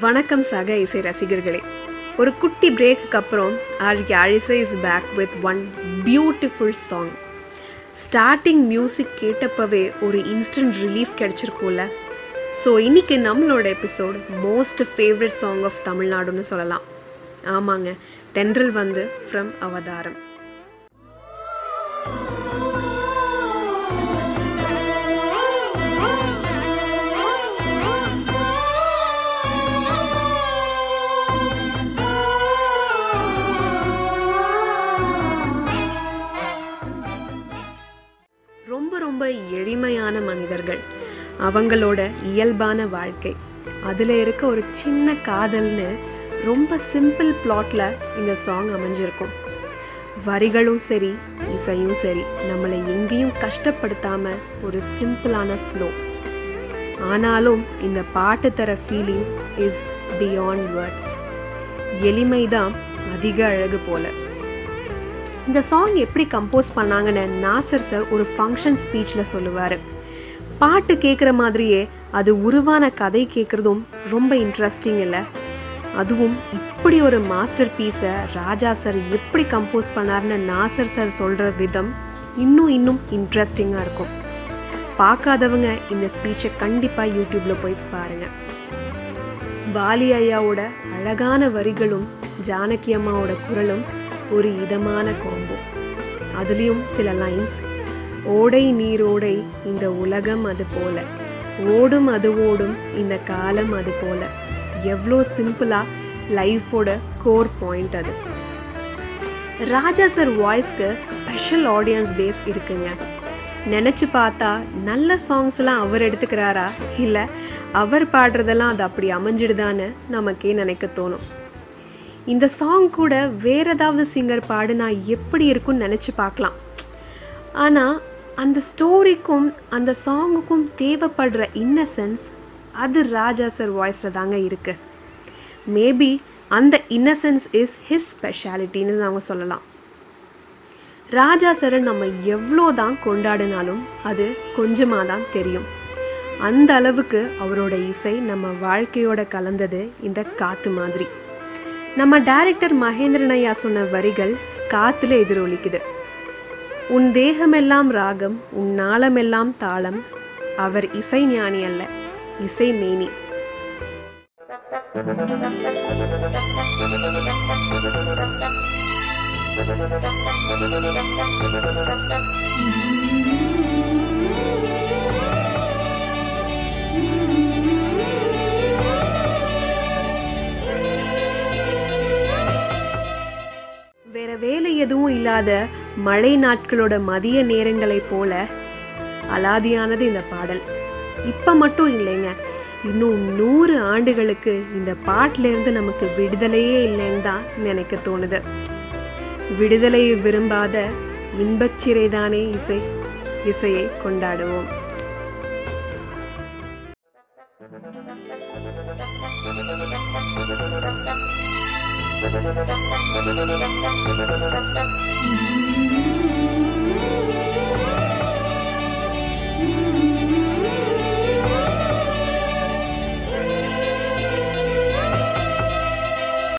வணக்கம் சக இசை ரசிகர்களே. ஒரு குட்டி பிரேக்குக்கு அப்புறம் R Azhisai is back with one beautiful song starting music கேட்டப்பவே ஒரு இன்ஸ்டன்ட் ரிலீஃப் கிடச்சிருக்கும்ல. ஸோ இன்னைக்கு நம்மளோட episode most favourite song of தமிழ்நாடுன்னு சொல்லலாம். ஆமாங்க தென்றல் வந்து ஃப்ரம் அவதாரம். ரொம்ப எளிமையான மனிதர்கள். அவங்களோட இயல்பான வாழ்க்கை. அதில் இருக்க ஒரு சின்ன காதல்னு ரொம்ப சிம்பிள் பிளாட்ல இந்த சாங் அமைஞ்சிருக்கும். வரிகளும் சரி இசையும் சரி நம்மளை எங்கேயும் கஷ்டப்படுத்தாம ஒரு சிம்பிளான ஃப்ளோ ஆனாலும் இந்த பாட்டு தர ஃபீலிங் இஸ் பியாண்ட் வேர்ட்ஸ் எளிமைதான் அதிக அழகு போல. இந்த சாங் எப்படி கம்போஸ் பண்ணாங்கன்னு நாசர் சார் ஒரு ஃபங்க்ஷன் ஸ்பீச்சில் சொல்லுவார். பாட்டு கேட்குற மாதிரியே அது உருவான கதை கேட்குறதும் ரொம்ப இன்ட்ரெஸ்டிங் இல்லை. அதுவும் இப்படி ஒரு மாஸ்டர் பீஸை ராஜா சார் எப்படி கம்போஸ் பண்ணார்னு நாசர் சார் சொல்கிற விதம் இன்னும் இன்னும் இன்ட்ரெஸ்டிங்காக இருக்கும். பார்க்காதவங்க இந்த ஸ்பீச்சை கண்டிப்பாக யூடியூப்பில் போய் பாருங்கள் வாலி ஐயாவோட அழகான வரிகளும் ஜானகி அம்மாவோட குரலும் ஒரு இதமான கோம்பு. அதுலேயும் சில லைன்ஸ் ஓடை நீரோடை இந்த உலகம் அது போல. ஓடும் அது ஓடும் இந்த காலம் அது போல. எவ்வளோ சிம்பிளாக லைஃபோட கோர் பாயிண்ட் அது. ராஜா சார் வாய்ஸ்க்கு ஸ்பெஷல் ஆடியன்ஸ் பேஸ் இருக்குங்க. நினச்சி பார்த்தா நல்ல சாங்ஸ்லாம் அவர் எடுத்துக்கிறாரா? இல்லை அவர் பாடுறதெல்லாம் அது அப்படி அமைஞ்சிடுதான்னு நமக்கே நினைக்க தோணும். இந்த சாங் கூட வேற ஏதாவது சிங்கர் பாடுனா எப்படி இருக்கும்னு நினச்சி பார்க்கலாம். ஆனால் அந்த ஸ்டோரிக்கும் அந்த சாங்குக்கும் தேவைப்படுற இன்னசென்ஸ் அது ராஜா சார் வாய்ஸில் தாங்க இருக்குது மேபி அந்த இன்னசென்ஸ் இஸ் ஹிஸ் ஸ்பெஷாலிட்டின்னு அவங்க சொல்லலாம். ராஜா சரை நம்ம எவ்வளோ தான் கொண்டாடினாலும் அது கொஞ்சமாக தான் தெரியும். அந்த அளவுக்கு அவரோட இசை நம்ம வாழ்க்கையோட கலந்தது இந்த காற்று மாதிரி. நம்ம டைரக்டர் மகேந்திரன் ஐயா சொன்ன வரிகள் காத்துல எதிரொலிக்குது. உன் தேகமெல்லாம் ராகம் உன் நாளமெல்லாம் தாளம் அவர் இசை ஞானி அல்ல இசை மேனி. வேற எதுவும் இல்லாத மழை நாட்களோட மதிய நேரங்களைப் போல அலாதியானது இந்த பாடல். இப்போ மட்டும் இல்லைங்க. இன்னும் நூறு ஆண்டுகளுக்கு இந்த பாட்டிலேருந்து நமக்கு விடுதலையே இல்லைன்னு தான் நினைக்க தோணுது. விடுதலையை விரும்பாத இன்பச்சிறைதானே இசை. இசையை கொண்டாடுவோம். Thank you. Thank you.